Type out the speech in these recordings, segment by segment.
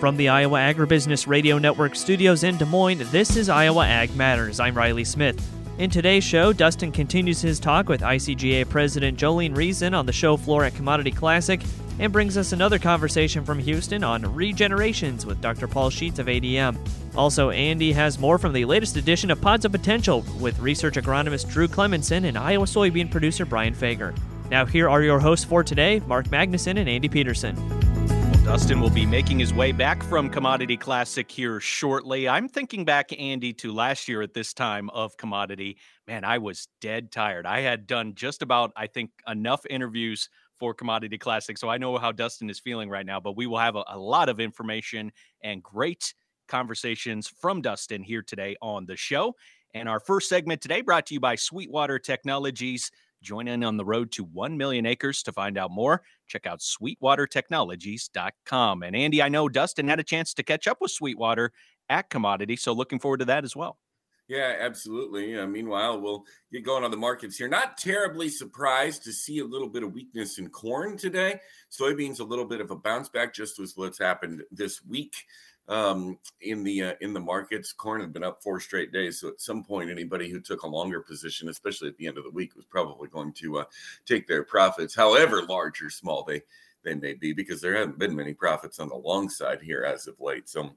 From the Iowa Agribusiness Radio Network studios in Des Moines, this is Iowa Ag Matters. I'm Riley Smith. In today's show, Dustin continues his talk with ICGA President Jolene Riessen on the show floor at Commodity Classic and brings us another conversation from Houston on regenerations with Dr. Paul Scheetz of ADM. Also, Andy has more from the latest edition of Pods of Potential with research agronomist Drew Clemensen and Iowa soybean producer Brian Fager. Now, here are your hosts for today Mark Magnuson and Andy Peterson. Dustin will be making his way back from Commodity Classic here shortly. I'm thinking back, Andy, to last year at this time of Commodity. Man, I was dead tired. I had done just about, I think, enough interviews for Commodity Classic. So I know how Dustin is feeling right now, but we will have a, a lot of information and great conversations from Dustin here today on the show. And our first segment today brought to you by Sweetwater Technologies. Join in on the road to 1 million acres to find out more. Check out sweetwatertechnologies.com. And Andy, I know Dustin had a chance to catch up with Sweetwater at Commodity, so looking forward to that as well. Yeah, absolutely. Uh, meanwhile, we'll get going on the markets here. Not terribly surprised to see a little bit of weakness in corn today. Soybeans, a little bit of a bounce back, just as what's happened this week um, in the uh, in the markets. Corn had been up four straight days, so at some point, anybody who took a longer position, especially at the end of the week, was probably going to uh, take their profits, however large or small they they may be, because there haven't been many profits on the long side here as of late. So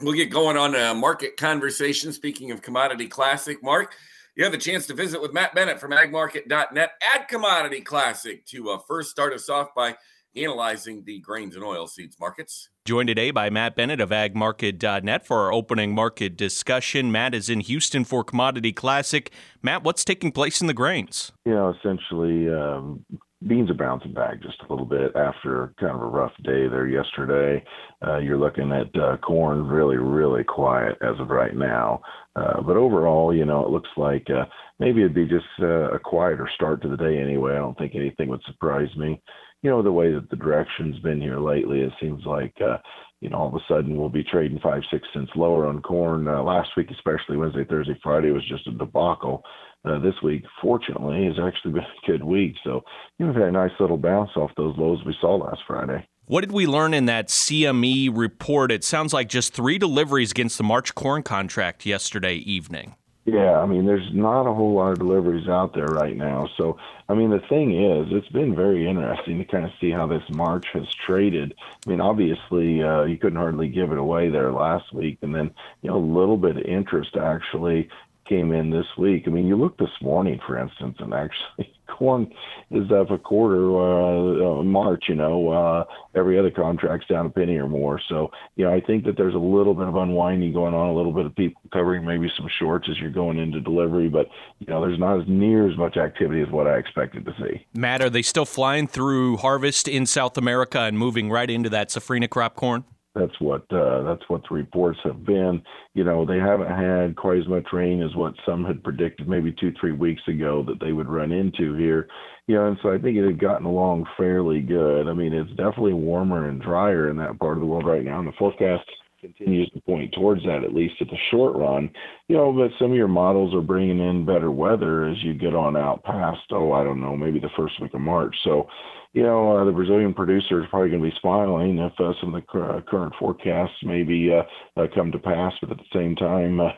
we'll get going on a market conversation. Speaking of commodity classic, Mark. You have the chance to visit with Matt Bennett from agmarket.net at Commodity Classic to uh, first start us off by analyzing the grains and oilseeds markets. Joined today by Matt Bennett of agmarket.net for our opening market discussion. Matt is in Houston for Commodity Classic. Matt, what's taking place in the grains? You know, essentially, um, beans are bouncing back just a little bit after kind of a rough day there yesterday. Uh, you're looking at uh, corn really, really quiet as of right now. Uh, but overall, you know, it looks like uh, maybe it'd be just uh, a quieter start to the day anyway. I don't think anything would surprise me you know, the way that the direction's been here lately, it seems like, uh, you know, all of a sudden we'll be trading five, six cents lower on corn. Uh, last week, especially Wednesday, Thursday, Friday, was just a debacle. Uh, this week, fortunately, has actually been a good week. So, you know, we've had a nice little bounce off those lows we saw last Friday. What did we learn in that CME report? It sounds like just three deliveries against the March corn contract yesterday evening. Yeah, I mean, there's not a whole lot of deliveries out there right now. So, I mean, the thing is, it's been very interesting to kind of see how this March has traded. I mean, obviously, uh, you couldn't hardly give it away there last week, and then you know a little bit of interest actually came in this week. I mean, you look this morning, for instance, and actually corn is up a quarter uh, March. You know, uh, every other contract's down a penny or more. So, you know, I think that there's a little bit of unwinding going on, a little bit of people covering maybe some shorts as you're going into delivery, but you know, there's not as near as much activity as what I expected to see. Matt, are they still flying through harvest in South America and moving right into that safrinha crop corn? That's what uh, that's what the reports have been. You know, they haven't had quite as much rain as what some had predicted maybe two, three weeks ago that they would run into here. You know, and so I think it had gotten along fairly good. I mean, it's definitely warmer and drier in that part of the world right now, and the forecast continues to point towards that at least at the short run. You know, but some of your models are bringing in better weather as you get on out past oh I don't know maybe the first week of March. So you know, uh, the Brazilian producer is probably going to be smiling if uh, some of the uh, current forecasts maybe uh, uh, come to pass. But at the same time, uh,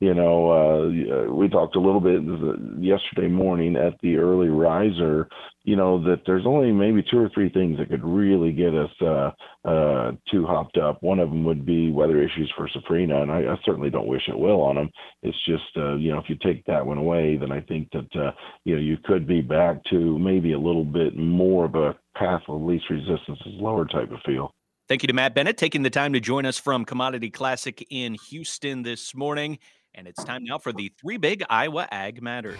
you know, uh, we talked a little bit yesterday morning at the early riser you know that there's only maybe two or three things that could really get us uh, uh, too hopped up. One of them would be weather issues for Safrinha, and I, I certainly don't wish it will on them. It's just uh, you know if you take that one away, then I think that uh, you know you could be back to maybe a little bit more of a path of least resistance is lower type of feel. Thank you to Matt Bennett taking the time to join us from Commodity Classic in Houston this morning. And it's time now for the three big Iowa Ag Matters.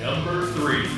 Number three.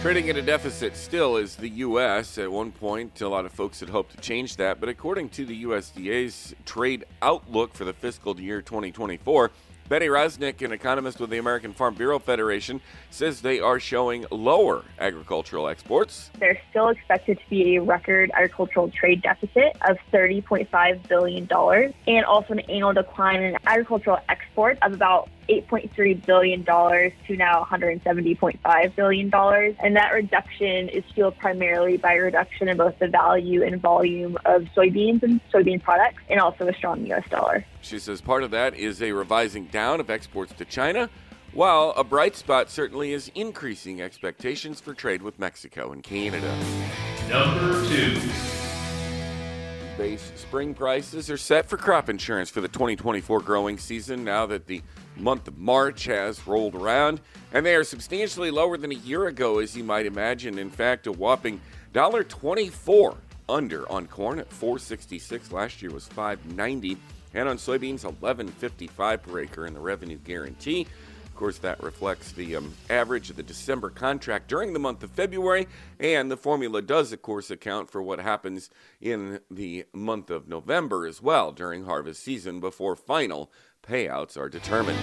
Trading at a deficit still is the U.S. At one point, a lot of folks had hoped to change that, but according to the USDA's trade outlook for the fiscal year 2024, Betty Rosnick, an economist with the American Farm Bureau Federation, says they are showing lower agricultural exports. There's still expected to be a record agricultural trade deficit of $30.5 billion and also an annual decline in agricultural exports of about $8.3 billion to now $170.5 billion. And that reduction is fueled primarily by a reduction in both the value and volume of soybeans and soybean products, and also a strong U.S. dollar. She says part of that is a revising down of exports to China, while a bright spot certainly is increasing expectations for trade with Mexico and Canada. Number two. Base spring prices are set for crop insurance for the 2024 growing season now that the month of March has rolled around, and they are substantially lower than a year ago, as you might imagine. In fact, a whopping $1.24 under on corn at 466 last year was 590 and on soybeans 1155 per acre in the revenue guarantee course, that reflects the um, average of the December contract during the month of February, and the formula does, of course, account for what happens in the month of November as well during harvest season before final payouts are determined.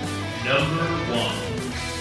Number one.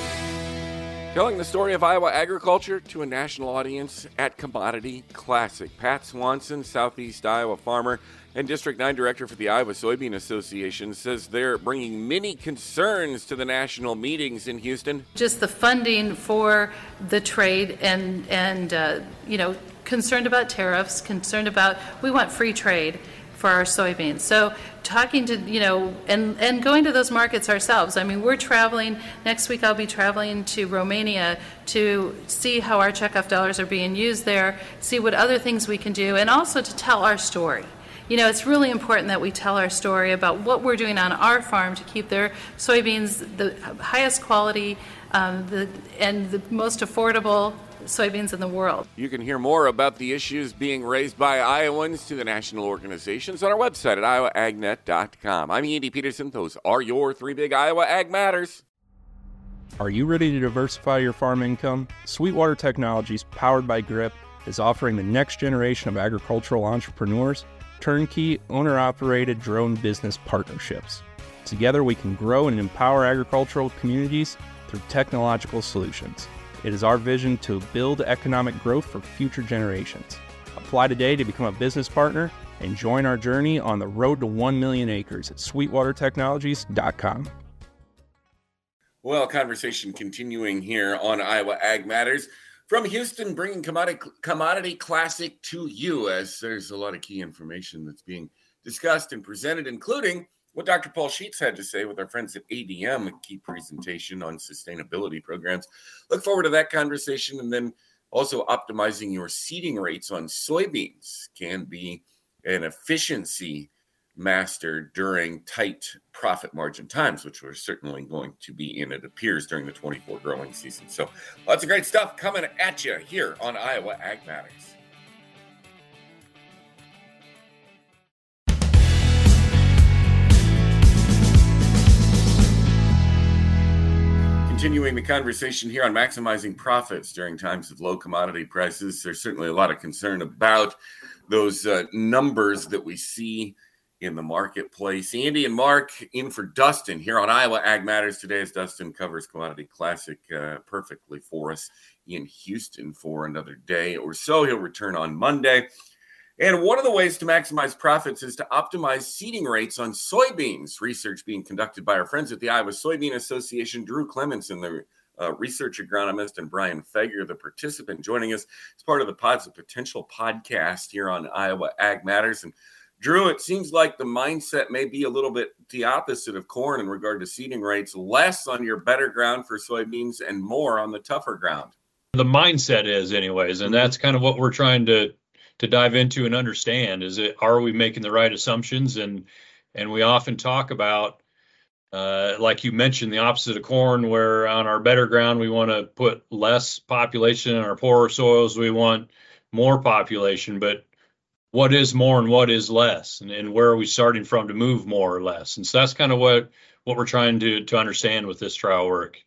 Telling the story of Iowa agriculture to a national audience at Commodity Classic. Pat Swanson, Southeast Iowa farmer, and District 9 Director for the Iowa Soybean Association says they're bringing many concerns to the national meetings in Houston. Just the funding for the trade and, and uh, you know, concerned about tariffs, concerned about, we want free trade for our soybeans. So talking to, you know, and, and going to those markets ourselves. I mean, we're traveling, next week I'll be traveling to Romania to see how our checkoff dollars are being used there, see what other things we can do, and also to tell our story you know, it's really important that we tell our story about what we're doing on our farm to keep their soybeans the highest quality um, the, and the most affordable soybeans in the world. You can hear more about the issues being raised by Iowans to the national organizations on our website at iowaagnet.com. I'm Andy Peterson. Those are your three big Iowa Ag Matters. Are you ready to diversify your farm income? Sweetwater Technologies, powered by GRIP, is offering the next generation of agricultural entrepreneurs turnkey, owner operated drone business partnerships. Together, we can grow and empower agricultural communities through technological solutions. It is our vision to build economic growth for future generations. Apply today to become a business partner and join our journey on the road to 1 million acres at sweetwatertechnologies.com. Well, conversation continuing here on Iowa Ag Matters. From Houston, bringing commodity, commodity classic to you, as there's a lot of key information that's being discussed and presented, including what Dr. Paul Scheetz had to say with our friends at ADM, a key presentation on sustainability programs. Look forward to that conversation. And then also optimizing your seeding rates on soybeans can be an efficiency master during tight profit margin times, which we're certainly going to be in, it appears, during the 24 growing season. So lots of great stuff coming at you here on Iowa Ag Matters. Continuing the conversation here on maximizing profits during times of low commodity prices, there's certainly a lot of concern about those uh, numbers that we see in the marketplace. Andy and Mark in for Dustin here on Iowa Ag Matters today as Dustin covers Commodity Classic uh, perfectly for us in Houston for another day or so. He'll return on Monday. And one of the ways to maximize profits is to optimize seeding rates on soybeans. Research being conducted by our friends at the Iowa Soybean Association, Drew Clemensen the uh, research agronomist, and Brian Fager, the participant, joining us as part of the Pods of Potential podcast here on Iowa Ag Matters. And Drew, it seems like the mindset may be a little bit the opposite of corn in regard to seeding rates, less on your better ground for soybeans and more on the tougher ground. The mindset is, anyways, and that's kind of what we're trying to to dive into and understand. Is it are we making the right assumptions? And and we often talk about, uh, like you mentioned, the opposite of corn, where on our better ground we want to put less population, in our poorer soils we want more population, but what is more and what is less and, and where are we starting from to move more or less and so that's kind of what what we're trying to to understand with this trial work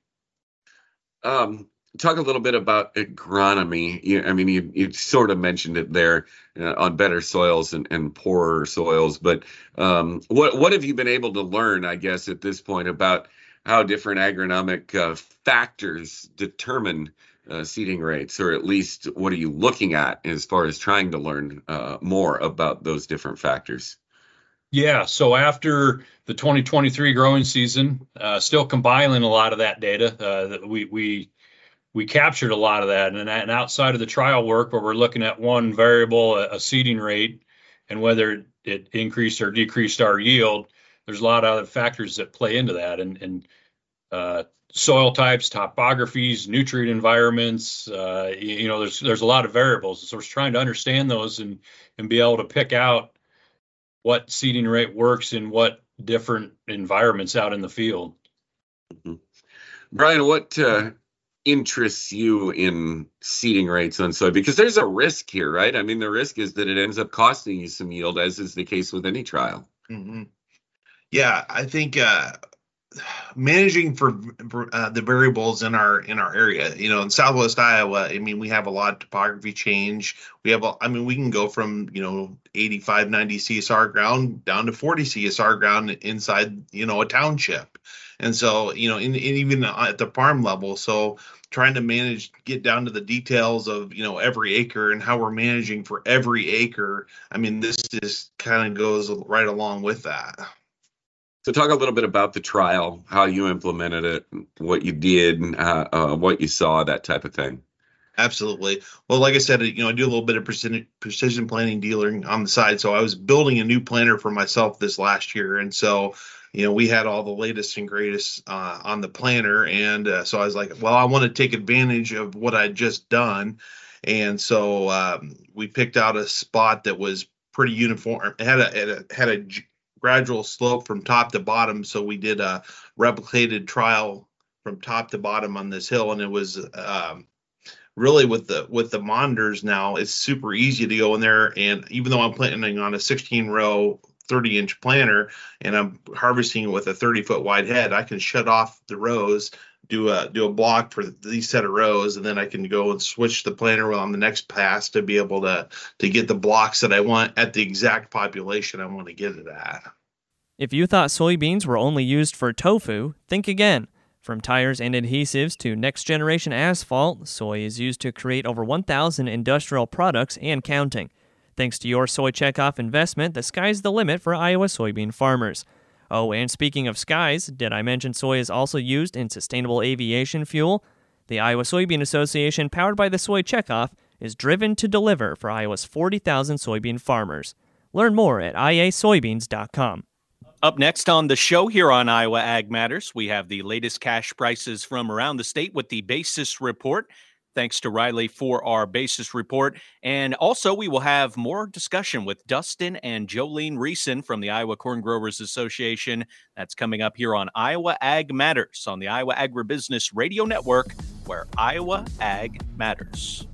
um talk a little bit about agronomy you, i mean you, you sort of mentioned it there uh, on better soils and, and poorer soils but um, what what have you been able to learn i guess at this point about how different agronomic uh, factors determine uh, seeding rates, or at least what are you looking at as far as trying to learn uh, more about those different factors? Yeah. So after the 2023 growing season, uh, still compiling a lot of that data. Uh, that we we we captured a lot of that, and, and outside of the trial work, where we're looking at one variable, a, a seeding rate, and whether it increased or decreased our yield, there's a lot of other factors that play into that, and and uh, soil types, topographies, nutrient environments. Uh, you, you, know, there's there's a lot of variables. So we're trying to understand those and and be able to pick out what seeding rate works in what different environments out in the field. Mm-hmm. Brian, what uh, interests you in seeding rates on soy? Because there's a risk here, right? I mean, the risk is that it ends up costing you some yield, as is the case with any trial. Mm-hmm. Yeah, I think uh, managing for uh, the variables in our in our area. You know in southwest iowa i mean we have a lot of topography change. We have a, i mean we can go from you know 85 90 csr ground down to 40 csr ground inside you know a township. And so you know in, in even at the farm level so trying to manage get down to the details of you know every acre and how we're managing for every acre i mean this just kind of goes right along with that so, talk a little bit about the trial, how you implemented it, what you did, uh, uh, what you saw, that type of thing. Absolutely. Well, like I said, you know, I do a little bit of precision, precision planting dealing on the side. So I was building a new planter for myself this last year, and so you know we had all the latest and greatest uh, on the planter, and uh, so I was like, well, I want to take advantage of what I'd just done, and so um, we picked out a spot that was pretty uniform. It had a, had a had a gradual slope from top to bottom. So we did a replicated trial from top to bottom on this hill, and it was um, really with the with the monitors now. It's super easy to go in there, and even though I'm planting on a 16 row 30 inch planter and I'm harvesting it with a 30 foot wide head, I can shut off the rows, do a do a block for these set of rows, and then I can go and switch the planter on the next pass to be able to to get the blocks that I want at the exact population I want to get it at. If you thought soybeans were only used for tofu, think again. From tires and adhesives to next generation asphalt, soy is used to create over 1,000 industrial products and counting. Thanks to your Soy Checkoff investment, the sky's the limit for Iowa soybean farmers. Oh, and speaking of skies, did I mention soy is also used in sustainable aviation fuel? The Iowa Soybean Association, powered by the Soy Checkoff, is driven to deliver for Iowa's 40,000 soybean farmers. Learn more at iasoybeans.com. Up next on the show here on Iowa Ag Matters, we have the latest cash prices from around the state with the basis report. Thanks to Riley for our basis report. And also, we will have more discussion with Dustin and Jolene Riessen from the Iowa Corn Growers Association. That's coming up here on Iowa Ag Matters on the Iowa Agribusiness Radio Network, where Iowa Ag Matters.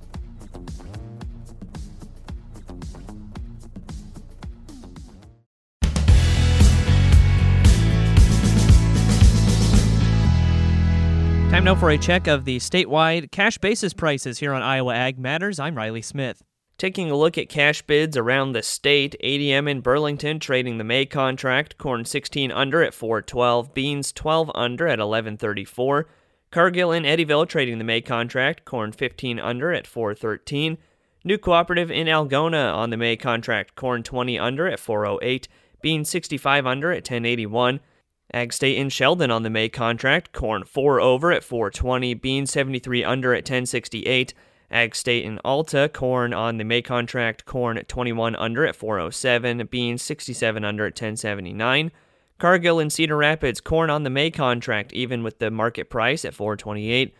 Time now for a check of the statewide cash basis prices here on Iowa Ag Matters. I'm Riley Smith. Taking a look at cash bids around the state, ADM in Burlington trading the May contract, corn 16 under at 412, beans 12 under at 1134. Cargill in Eddyville trading the May contract, corn 15 under at 413. New Cooperative in Algona on the May contract, corn 20 under at 408, beans 65 under at 1081. Ag State in Sheldon on the May contract, corn 4 over at 420, beans 73 under at 1068. Ag State in Alta, corn on the May contract, corn 21 under at 407, beans 67 under at 1079. Cargill in Cedar Rapids, corn on the May contract, even with the market price at 428.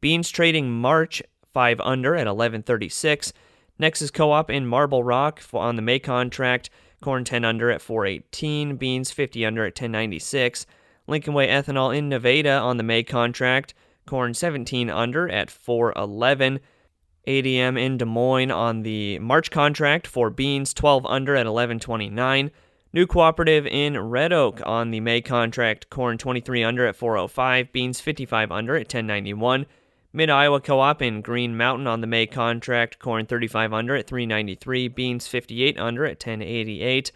Beans trading March 5 under at 1136. Nexus Co-op in Marble Rock on the May contract, Corn 10 under at 418, beans 50 under at 1096. Lincoln Way ethanol in Nevada on the May contract, corn 17 under at 411. ADM in Des Moines on the March contract for beans 12 under at 1129. New cooperative in Red Oak on the May contract, corn 23 under at 405, beans 55 under at 1091. Mid Iowa Co op in Green Mountain on the May contract, corn 35 under at 393, beans 58 under at 1088.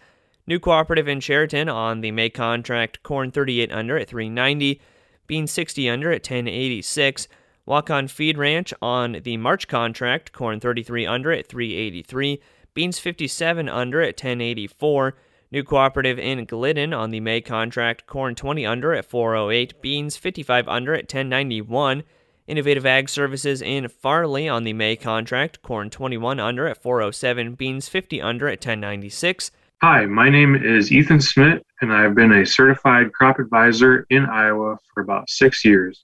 New Cooperative in Sheraton on the May contract, corn 38 under at 390, beans 60 under at 1086. Walk on Feed Ranch on the March contract, corn 33 under at 383, beans 57 under at 1084. New Cooperative in Glidden on the May contract, corn 20 under at 408, beans 55 under at 1091. Innovative Ag Services in Farley on the May contract, corn 21 under at 407, beans 50 under at 1096. Hi, my name is Ethan Smith, and I've been a certified crop advisor in Iowa for about six years.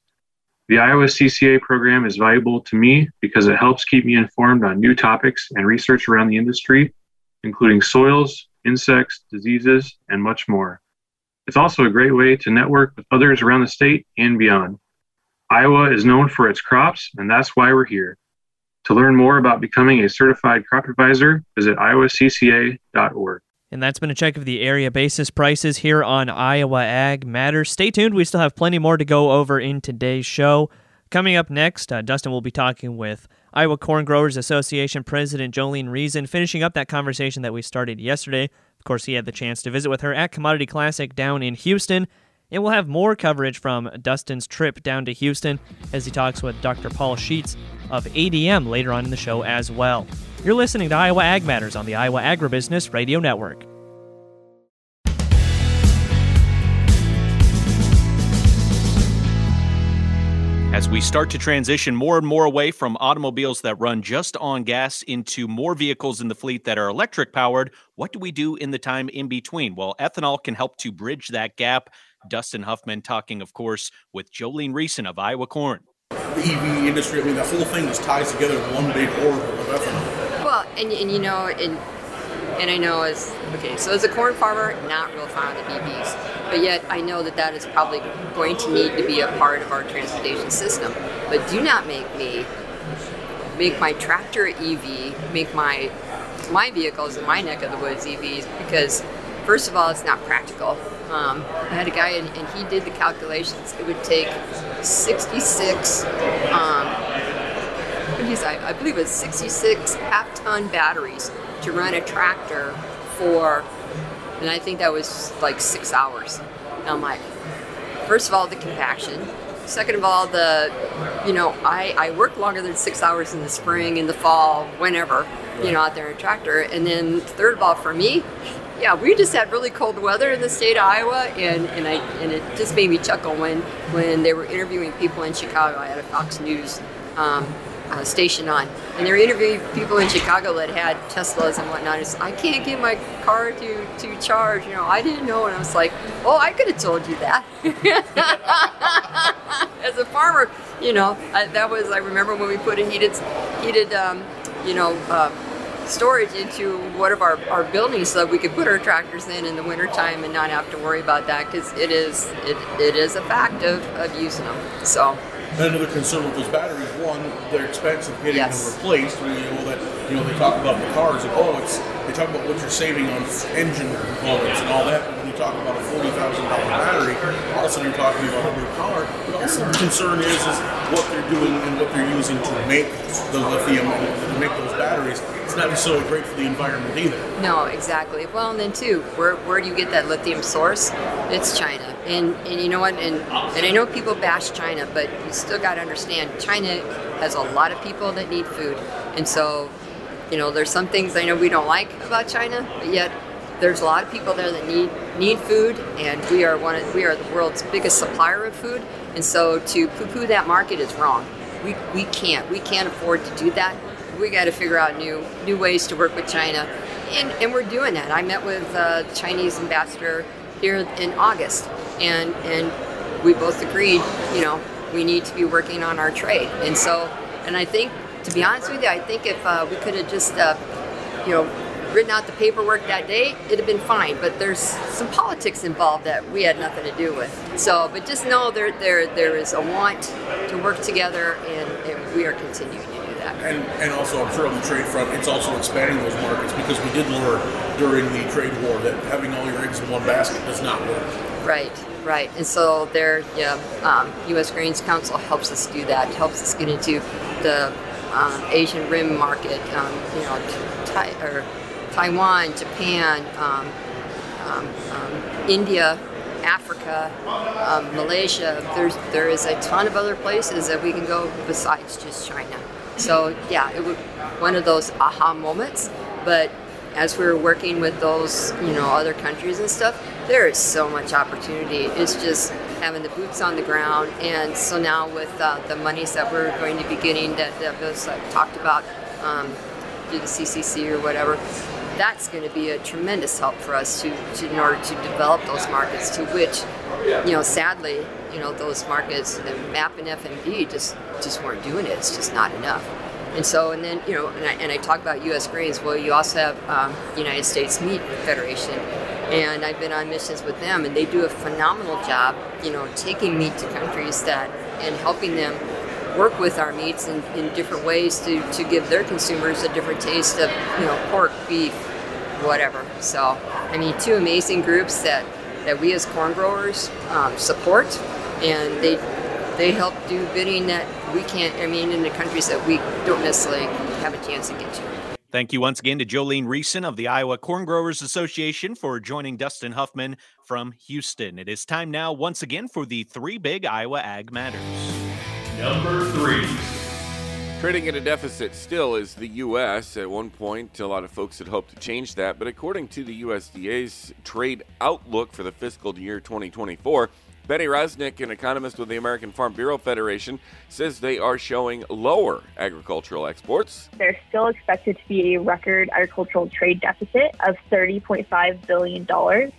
The Iowa CCA program is valuable to me because it helps keep me informed on new topics and research around the industry, including soils, insects, diseases, and much more. It's also a great way to network with others around the state and beyond. Iowa is known for its crops, and that's why we're here. To learn more about becoming a certified crop advisor, visit iowacca.org. And that's been a check of the area basis prices here on Iowa Ag Matters. Stay tuned. We still have plenty more to go over in today's show. Coming up next, uh, Dustin will be talking with Iowa Corn Growers Association President Jolene Riessen, finishing up that conversation that we started yesterday. Of course, he had the chance to visit with her at Commodity Classic down in Houston. And we'll have more coverage from Dustin's trip down to Houston as he talks with Dr. Paul Scheetz of ADM later on in the show as well. You're listening to Iowa Ag Matters on the Iowa Agribusiness Radio Network. As we start to transition more and more away from automobiles that run just on gas into more vehicles in the fleet that are electric powered, what do we do in the time in between? Well, ethanol can help to bridge that gap. Dustin Huffman talking, of course, with Jolene Riessen of Iowa Corn. The EV industry, I mean, the whole thing just ties together in one big orb of ethanol. Well, and, and you know, and and I know as okay, so as a corn farmer, not real fond of EVs, but yet I know that that is probably going to need to be a part of our transportation system. But do not make me make my tractor EV, make my my vehicles in my neck of the woods EVs because first of all, it's not practical. Um, I had a guy and, and, he did the calculations. It would take 66. Um, I, I believe it's 66 half-ton batteries to run a tractor for, and I think that was like six hours. And I'm like, first of all, the compaction. Second of all, the, you know, I, I work longer than six hours in the spring, in the fall, whenever, you know, out there in a tractor. And then third of all, for me, yeah, we just had really cold weather in the state of Iowa, and, and I and it just made me chuckle when when they were interviewing people in Chicago. I had a Fox News um, uh, station on, and they were interviewing people in Chicago that had Teslas and whatnot. It's, I can't get my car to to charge. You know, I didn't know, and I was like, oh, I could have told you that. As a farmer, you know, I, that was I remember when we put a heated heated um, you know. Uh, storage into one of our, our buildings so that we could put our tractors in in the wintertime and not have to worry about that because it is it, it is a fact of, of using them so. Another concern with those batteries one they're expensive getting yes. them replaced. We know that you know they talk about the cars and oh it's they talk about what you're saving on engine components and all that but when you talk about a $40,000 battery all of a sudden you're talking about a new car but also the concern is is what they're doing and what they're using to make the lithium to make those batteries it's not necessarily great for the environment either. No, exactly. Well, and then too, where, where do you get that lithium source? It's China. And and you know what? And and I know people bash China, but you still got to understand China has a lot of people that need food, and so you know there's some things I know we don't like about China, but yet there's a lot of people there that need need food, and we are one of we are the world's biggest supplier of food, and so to poo-poo that market is wrong. We we can't we can't afford to do that we got to figure out new new ways to work with China, and and we're doing that. I met with uh, the Chinese ambassador here in August, and and we both agreed, you know, we need to be working on our trade, and so and I think to be honest with you, I think if uh, we could have just uh, you know written out the paperwork that day, it'd have been fine. But there's some politics involved that we had nothing to do with. So, but just know there there there is a want to work together, and, and we are continuing to do that. And and also, I'm sure on the trade front, it's also expanding those markets because we did learn during the trade war that having all your eggs in one basket does not work. Right, right. And so there, yeah, um, U.S. Grains Council helps us do that. Helps us get into the um, Asian Rim market. Um, you know, tai- or Taiwan, Japan, um, um, um, India. Africa, um, Malaysia. There's there is a ton of other places that we can go besides just China. So yeah, it was one of those aha moments. But as we're working with those, you know, other countries and stuff, there is so much opportunity. It's just having the boots on the ground. And so now with uh, the monies that we're going to be getting that, that was uh, talked about um, through the CCC or whatever, that's going to be a tremendous help for us to, to in order to develop those markets to which, you know, sadly, you know, those markets, the MAP and FMD just just weren't doing it. It's just not enough. And so, and then, you know, and I, and I talk about U.S. grains. Well, you also have um, United States Meat Federation, and I've been on missions with them, and they do a phenomenal job, you know, taking meat to countries that and helping them work with our meats in, in different ways to, to give their consumers a different taste of, you know, pork, beef, whatever. So, I mean, two amazing groups that, that we as corn growers um, support, and they they help do bidding that we can't, I mean, in the countries that we don't necessarily have a chance to get to. Thank you once again to Jolene Riessen of the Iowa Corn Growers Association for joining Dustin Huffman from Houston. It is time now, once again, for the three big Iowa Ag Matters. Number three. Trading at a deficit still is the U.S. At one point, a lot of folks had hoped to change that, but according to the USDA's trade outlook for the fiscal year 2024, Betty Rosnick, an economist with the American Farm Bureau Federation, says they are showing lower agricultural exports. There's still expected to be a record agricultural trade deficit of $30.5 billion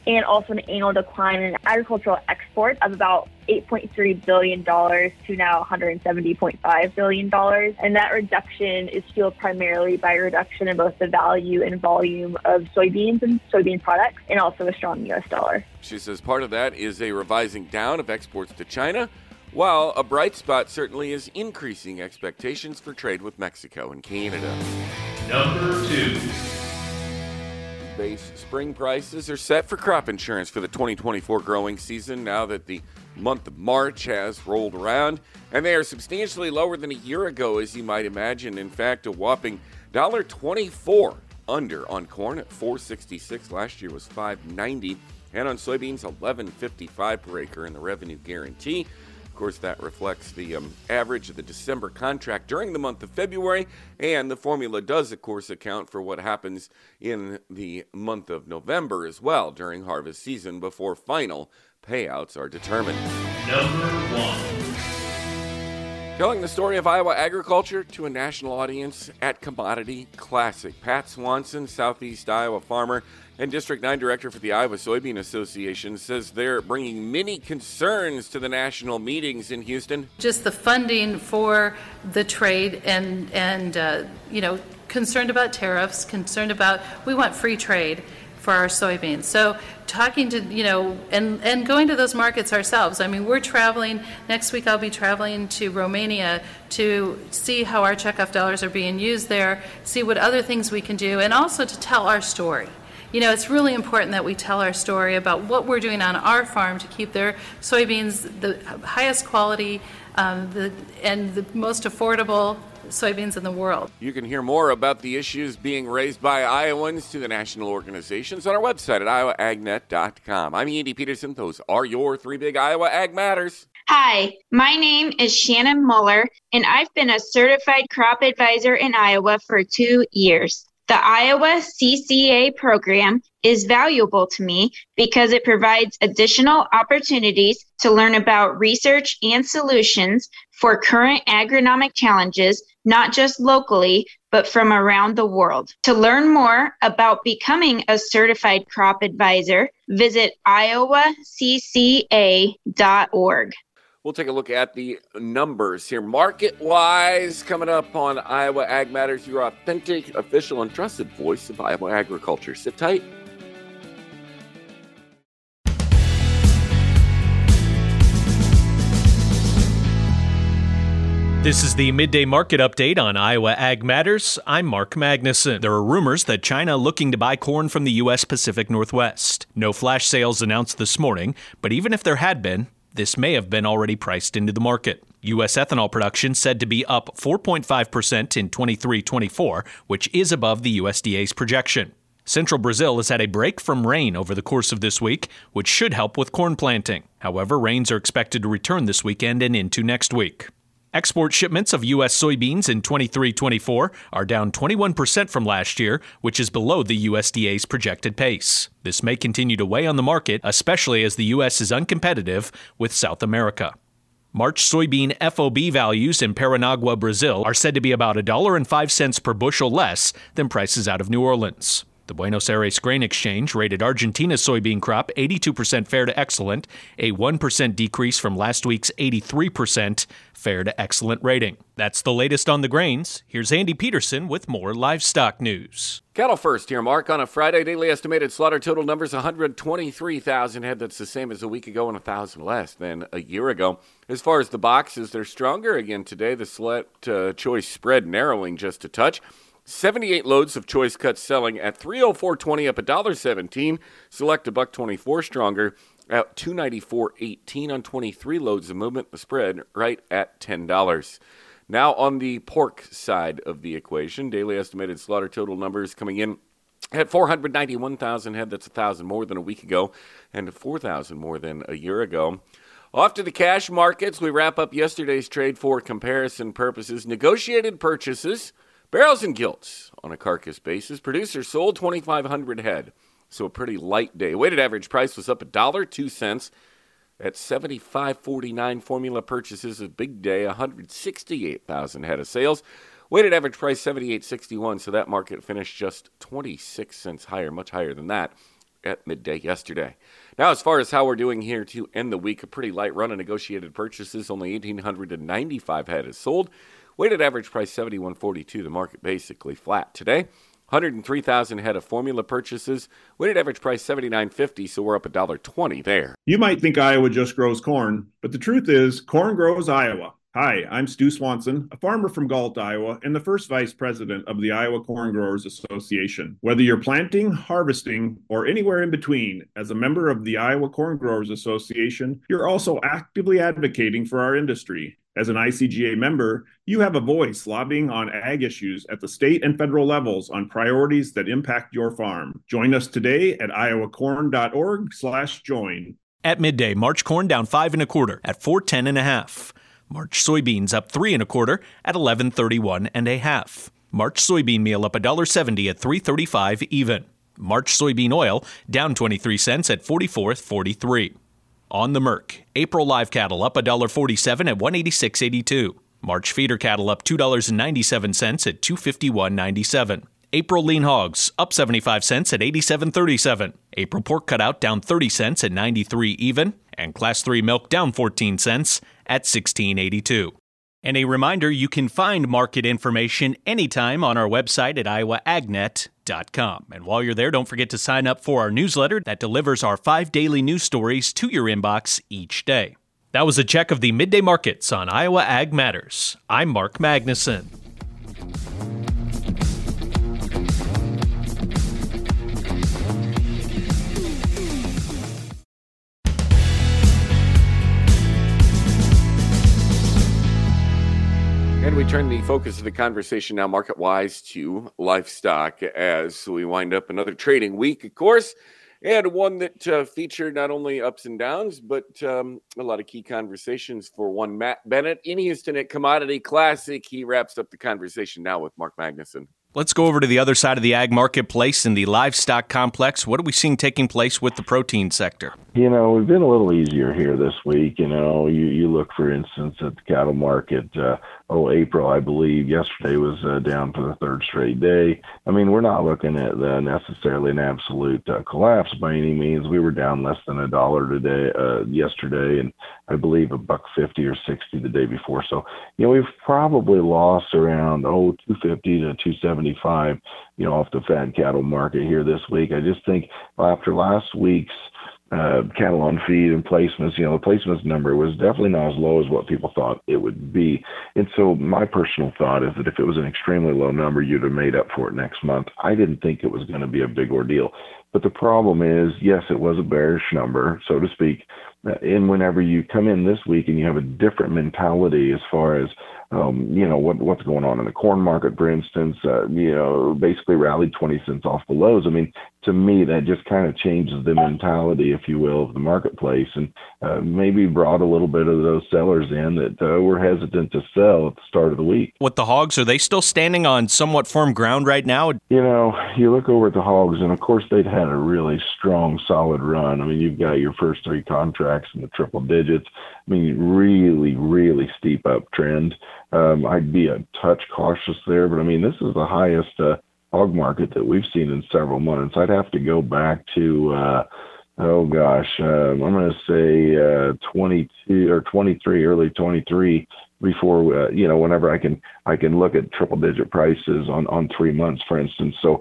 and also an annual decline in agricultural exports of about $8.3 billion to now $170.5 billion. And that reduction is fueled primarily by a reduction in both the value and volume of soybeans and soybean products, and also a strong U.S. dollar. She says part of that is a revising down of exports to China, while a bright spot certainly is increasing expectations for trade with Mexico and Canada. Number two. Base spring prices are set for crop insurance for the 2024 growing season now that the month of March has rolled around, and they are substantially lower than a year ago, as you might imagine. In fact, a whopping $1.24 under on corn at 466 last year was 590 and on soybeans 1155 per acre in the revenue guarantee of course that reflects the um, average of the december contract during the month of february and the formula does of course account for what happens in the month of november as well during harvest season before final payouts are determined Number one. Telling the story of Iowa agriculture to a national audience at Commodity Classic. Pat Swanson, Southeast Iowa farmer and District 9 director for the Iowa Soybean Association, says they're bringing many concerns to the national meetings in Houston. Just the funding for the trade and, and uh, you know, concerned about tariffs, concerned about, we want free trade for our soybeans. So talking to, you know, and, and going to those markets ourselves. I mean, we're traveling, next week I'll be traveling to Romania to see how our checkoff dollars are being used there, see what other things we can do, and also to tell our story. You know, it's really important that we tell our story about what we're doing on our farm to keep their soybeans the highest quality um, the, and the most affordable soybeans in the world. You can hear more about the issues being raised by Iowans to the national organizations on our website at iowaagnet.com. I'm Andy Peterson. Those are your three big Iowa Ag Matters. Hi, my name is Shannon Muller, and I've been a certified crop advisor in Iowa for two years. The Iowa CCA program is valuable to me because it provides additional opportunities to learn about research and solutions for current agronomic challenges, not just locally, but from around the world. To learn more about becoming a certified crop advisor, visit iowacca.org. We'll take a look at the numbers here. Market wise, coming up on Iowa Ag Matters, your authentic, official, and trusted voice of Iowa agriculture. Sit tight. This is the midday market update on Iowa Ag Matters. I'm Mark Magnuson. There are rumors that China looking to buy corn from the U.S. Pacific Northwest. No flash sales announced this morning, but even if there had been, this may have been already priced into the market. U.S. ethanol production said to be up 4.5% in 23 24, which is above the USDA's projection. Central Brazil has had a break from rain over the course of this week, which should help with corn planting. However, rains are expected to return this weekend and into next week. Export shipments of U.S. soybeans in 23 24 are down 21% from last year, which is below the USDA's projected pace. This may continue to weigh on the market, especially as the U.S. is uncompetitive with South America. March soybean FOB values in Paranagua, Brazil are said to be about $1.05 per bushel less than prices out of New Orleans. The Buenos Aires Grain Exchange rated Argentina's soybean crop 82% fair to excellent, a 1% decrease from last week's 83% fair to excellent rating. That's the latest on the grains. Here's Andy Peterson with more livestock news. Cattle first here, Mark. On a Friday, daily estimated slaughter total numbers 123,000 head. That's the same as a week ago and 1,000 less than a year ago. As far as the boxes, they're stronger again today. The select uh, choice spread narrowing just a touch. 78 loads of choice cuts selling at 304.20 up $1.17. Select a buck 24 stronger at 294.18 on 23 loads of movement. The spread right at $10. Now on the pork side of the equation, daily estimated slaughter total numbers coming in at 491,000 head. That's 1,000 more than a week ago and 4,000 more than a year ago. Off to the cash markets. We wrap up yesterday's trade for comparison purposes. Negotiated purchases Barrows and gilts on a carcass basis. Producers sold 2,500 head, so a pretty light day. Weighted average price was up a dollar two cents at 75.49. Formula purchases a big day, 168,000 head of sales. Weighted average price 78.61, so that market finished just 26 cents higher, much higher than that at midday yesterday. Now, as far as how we're doing here to end the week, a pretty light run of negotiated purchases. Only 1,895 head is sold. Weighted average price 71.42. The market basically flat today. 103,000 head of formula purchases. Weighted average price 79.50, so we're up a dollar 20 there. You might think Iowa just grows corn, but the truth is corn grows Iowa. Hi, I'm Stu Swanson, a farmer from Galt, Iowa, and the first vice president of the Iowa Corn Growers Association. Whether you're planting, harvesting, or anywhere in between, as a member of the Iowa Corn Growers Association, you're also actively advocating for our industry. As an ICGA member, you have a voice lobbying on ag issues at the state and federal levels on priorities that impact your farm. Join us today at iowacorn.org/join. At midday, March corn down five and a quarter at 410 and a half. March soybeans up three and a quarter at 1131 and a half. March soybean meal up $1.70 at 335 even. March soybean oil down 23 cents at 44.43. On the Merc, April live cattle up $1.47 at 186.82. March feeder cattle up $2.97 at 251.97. April lean hogs up 75 cents at 87.37. April pork cutout down 30 cents at 93 even, and class 3 milk down 14 cents at 16.82. And a reminder you can find market information anytime on our website at iowaagnet.com. And while you're there, don't forget to sign up for our newsletter that delivers our five daily news stories to your inbox each day. That was a check of the midday markets on Iowa Ag Matters. I'm Mark Magnuson. And we turn the focus of the conversation now market wise to livestock as we wind up another trading week, of course, and one that uh, featured not only ups and downs, but um, a lot of key conversations for one Matt Bennett in Houston at Commodity Classic. He wraps up the conversation now with Mark Magnuson. Let's go over to the other side of the ag marketplace in the livestock complex. What are we seeing taking place with the protein sector? You know, we've been a little easier here this week. You know, you, you look, for instance, at the cattle market. Uh, oh, April, I believe, yesterday was uh, down for the third straight day. I mean, we're not looking at uh, necessarily an absolute uh, collapse by any means. We were down less than a dollar today, uh, yesterday, and I believe a buck fifty or sixty the day before. So, you know, we've probably lost around oh two fifty to two seventy five. You know, off the fat cattle market here this week. I just think after last week's uh, cattle on feed and placements, you know, the placements number was definitely not as low as what people thought it would be. And so my personal thought is that if it was an extremely low number, you'd have made up for it next month. I didn't think it was going to be a big ordeal. But the problem is, yes, it was a bearish number, so to speak. And whenever you come in this week and you have a different mentality as far as um, you know what what's going on in the corn market, for instance, uh, you know, basically rallied 20 cents off the lows. I mean, to me, that just kind of changes the mentality, if you will, of the marketplace, and uh, maybe brought a little bit of those sellers in that uh, were hesitant to sell at the start of the week. What the hogs are they still standing on somewhat firm ground right now? You know, you look over at the hogs, and of course they'd had a really strong, solid run. I mean, you've got your first three contracts in the triple digits. I mean, really, really steep uptrend. Um, I'd be a touch cautious there, but I mean, this is the highest uh, hog market that we've seen in several months. I'd have to go back to, uh, oh gosh, um, I'm going to say uh, 22 or 23, early 23 before uh, you know whenever I can I can look at triple digit prices on on three months for instance. So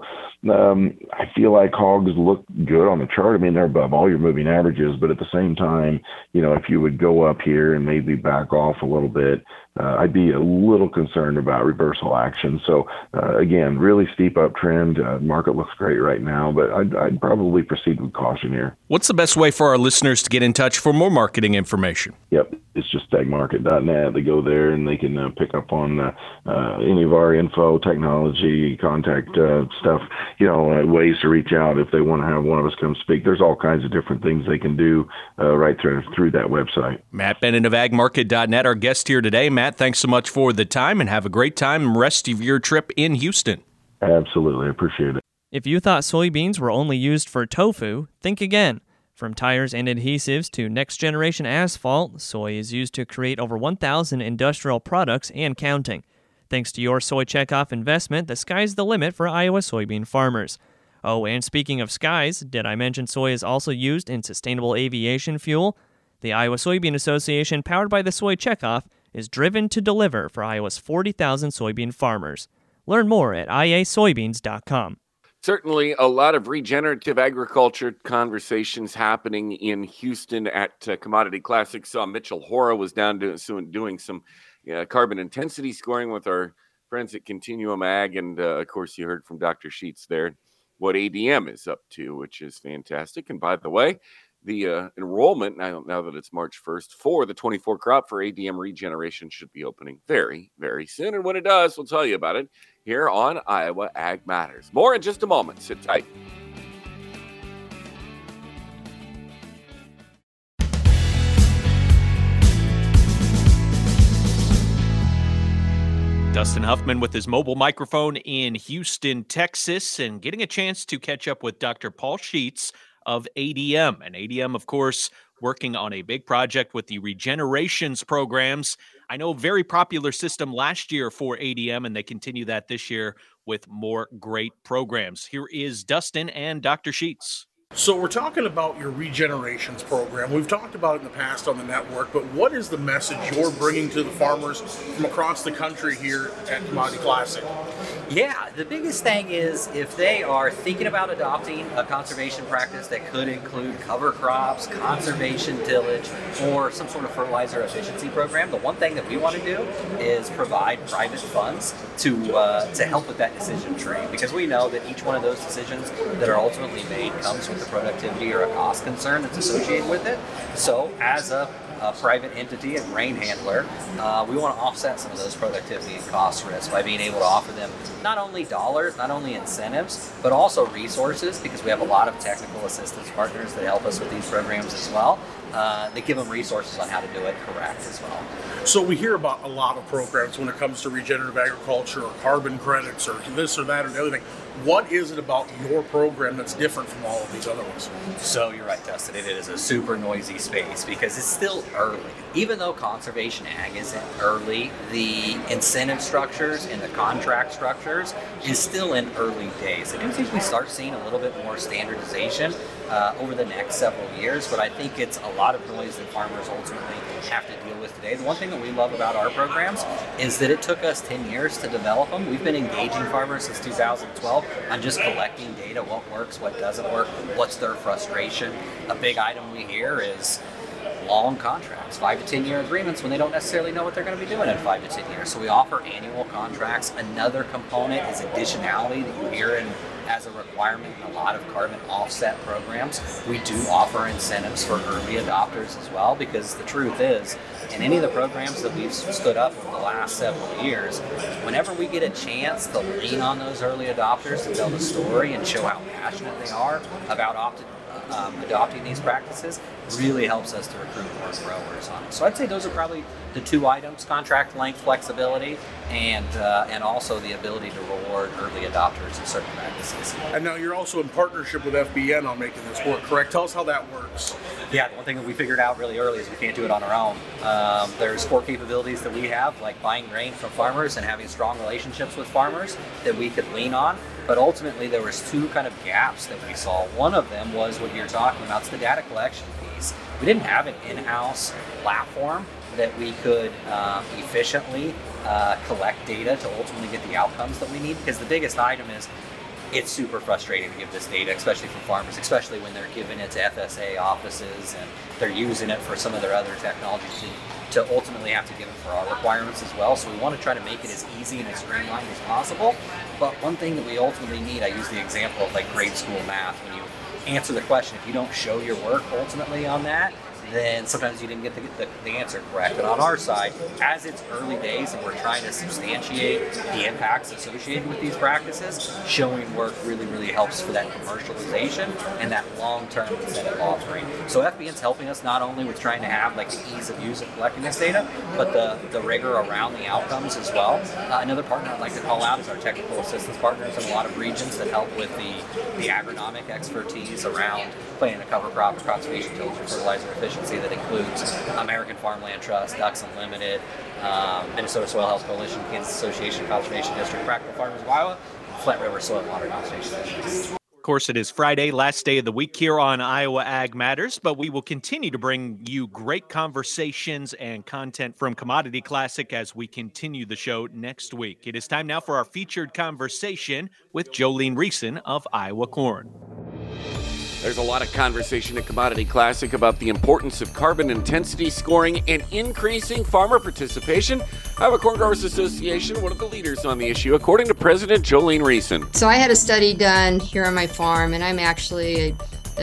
um, I feel like hogs look good on the chart. I mean they're above all your moving averages but at the same time you know if you would go up here and maybe back off a little bit uh, I'd be a little concerned about reversal action so uh, again really steep uptrend uh, market looks great right now but I'd, I'd probably proceed with caution here what's the best way for our listeners to get in touch for more marketing information yep it's just agmarket.net they go there and they can uh, pick up on uh, uh, any of our info, technology, contact uh, stuff, you know, uh, ways to reach out if they want to have one of us come speak. There's all kinds of different things they can do uh, right through, through that website. Matt Bennett of agmarket.net, our guest here today. Matt, thanks so much for the time and have a great time rest of your trip in Houston. Absolutely. I appreciate it. If you thought soybeans were only used for tofu, think again. From tires and adhesives to next generation asphalt, soy is used to create over 1,000 industrial products and counting. Thanks to your soy checkoff investment, the sky's the limit for Iowa soybean farmers. Oh, and speaking of skies, did I mention soy is also used in sustainable aviation fuel? The Iowa Soybean Association, powered by the Soy Checkoff, is driven to deliver for Iowa's 40,000 soybean farmers. Learn more at iasoybeans.com. Certainly, a lot of regenerative agriculture conversations happening in Houston at uh, Commodity Classic. Saw Mitchell Hora was down doing, doing some uh, carbon intensity scoring with our friends at Continuum Ag. And uh, of course, you heard from Dr. Scheetz there what ADM is up to, which is fantastic. And by the way, the uh, enrollment now, now that it's March 1st for the 24 crop for ADM regeneration should be opening very, very soon. And when it does, we'll tell you about it here on Iowa Ag Matters. More in just a moment. Sit tight. Dustin Huffman with his mobile microphone in Houston, Texas, and getting a chance to catch up with Dr. Paul Scheetz of ADM. And ADM, of course, working on a big project with the regenerations programs I know very popular system last year for ADM, and they continue that this year with more great programs. Here is Dustin and Dr. Scheetz. So we're talking about your regenerations program. We've talked about it in the past on the network, but what is the message you're bringing to the farmers from across the country here at Commodity Classic? Yeah, the biggest thing is if they are thinking about adopting a conservation practice that could include cover crops, conservation tillage, or some sort of fertilizer efficiency program, the one thing that we want to do is provide private funds to uh, to help with that decision tree because we know that each one of those decisions that are ultimately made comes the productivity or a cost concern that's associated with it. So, as a a private entity, a grain handler, uh, we want to offset some of those productivity and cost risks by being able to offer them not only dollars, not only incentives, but also resources because we have a lot of technical assistance partners that help us with these programs as well. Uh, they give them resources on how to do it correct as well. So we hear about a lot of programs when it comes to regenerative agriculture or carbon credits or this or that or the other thing. What is it about your program that's different from all of these other ones? So you're right, Dustin. It is a super noisy space because it's still early. Even though conservation ag isn't early, the incentive structures and the contract structures is still in early days. I do think we start seeing a little bit more standardization uh, over the next several years, but I think it's a lot of noise that farmers ultimately have to deal with today. The one thing that we love about our programs is that it took us 10 years to develop them. We've been engaging farmers since 2012 on just collecting data, what works, what doesn't work, what's their frustration. A big item we hear is long contracts, five to 10 year agreements when they don't necessarily know what they're going to be doing in five to 10 years. So we offer annual contracts. Another component is additionality that you hear in as a requirement in a lot of carbon offset programs. We do offer incentives for early adopters as well because the truth is, in any of the programs that we've stood up over the last several years, whenever we get a chance to lean on those early adopters to tell the story and show how passionate they are about um, adopting these practices really helps us to recruit more growers on it. So I'd say those are probably the two items: contract length flexibility, and uh, and also the ability to reward early adopters of certain practices. And now you're also in partnership with FBN on making this work, correct? Tell us how that works. Yeah, the one thing that we figured out really early is we can't do it on our own. Um, there's core capabilities that we have, like buying grain from farmers and having strong relationships with farmers that we could lean on. But ultimately, there was two kind of gaps that we saw. One of them was what you're talking about, it's the data collection piece. We didn't have an in-house platform that we could uh, efficiently uh, collect data to ultimately get the outcomes that we need. Because the biggest item is it's super frustrating to give this data, especially from farmers, especially when they're giving it to FSA offices and they're using it for some of their other technologies to, to ultimately have to give it for our requirements as well. So we want to try to make it as easy and as streamlined as possible. But one thing that we ultimately need, I use the example of like grade school math. When you answer the question, if you don't show your work ultimately on that, then sometimes you didn't get the, the, the, answer correct. And on our side, as it's early days and we're trying to substantiate the impacts associated with these practices, showing work really, really helps for that commercialization and that long-term incentive offering. So FBN's helping us not only with trying to have like the ease of use of collecting this data, but the, the rigor around the outcomes as well. Uh, another partner I'd like to call out is our technical assistance partners in a lot of regions that help with the, the agronomic expertise around planting a cover crop conservation tillage fertilizer efficiency that includes American Farmland Trust, Ducks Unlimited, um, Minnesota Soil Health Coalition, Kansas Association of Conservation District, Practical Farmers of Iowa, Flint River Soil and Water Conservation District. Of course, it is Friday, last day of the week here on Iowa Ag Matters, but we will continue to bring you great conversations and content from Commodity Classic as we continue the show next week. It is time now for our featured conversation with Jolene Riessen of Iowa Corn. There's a lot of conversation at Commodity Classic about the importance of carbon intensity scoring and increasing farmer participation. Iowa Corn Growers Association, one of the leaders on the issue, according to President Jolene Riessen. So I had a study done here on my farm, and I'm actually a,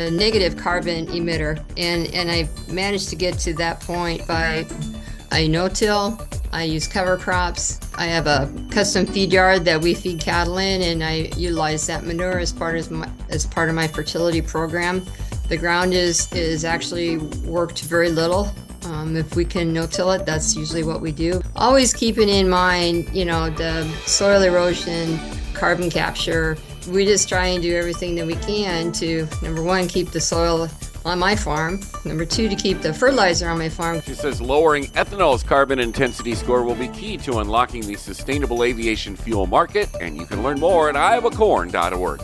a negative carbon emitter, and and I managed to get to that point by I no-till, I use cover crops. I have a custom feed yard that we feed cattle in, and I utilize that manure as part of my, as part of my fertility program. The ground is is actually worked very little. Um, if we can no-till it, that's usually what we do. Always keeping in mind, you know, the soil erosion, carbon capture. We just try and do everything that we can to number one keep the soil on my farm. Number two, to keep the fertilizer on my farm. She says lowering ethanol's carbon intensity score will be key to unlocking the sustainable aviation fuel market, and you can learn more at iowacorn.org.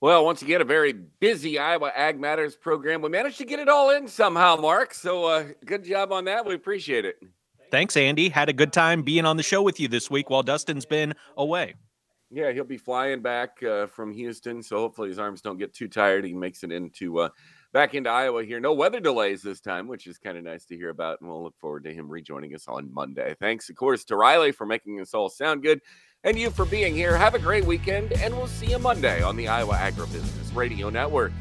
Well, once again, a very busy Iowa Ag Matters program. We managed to get it all in somehow, Mark. So uh, good job on that. We appreciate it. Thanks, Andy. Had a good time being on the show with you this week while Dustin's been away. Yeah, he'll be flying back uh, from Houston, so hopefully his arms don't get too tired. He makes it into uh, back into Iowa here. No weather delays this time, which is kind of nice to hear about, and we'll look forward to him rejoining us on Monday. Thanks, of course, to Riley for making us all sound good, and you for being here. Have a great weekend, and we'll see you Monday on the Iowa Agribusiness Radio Network.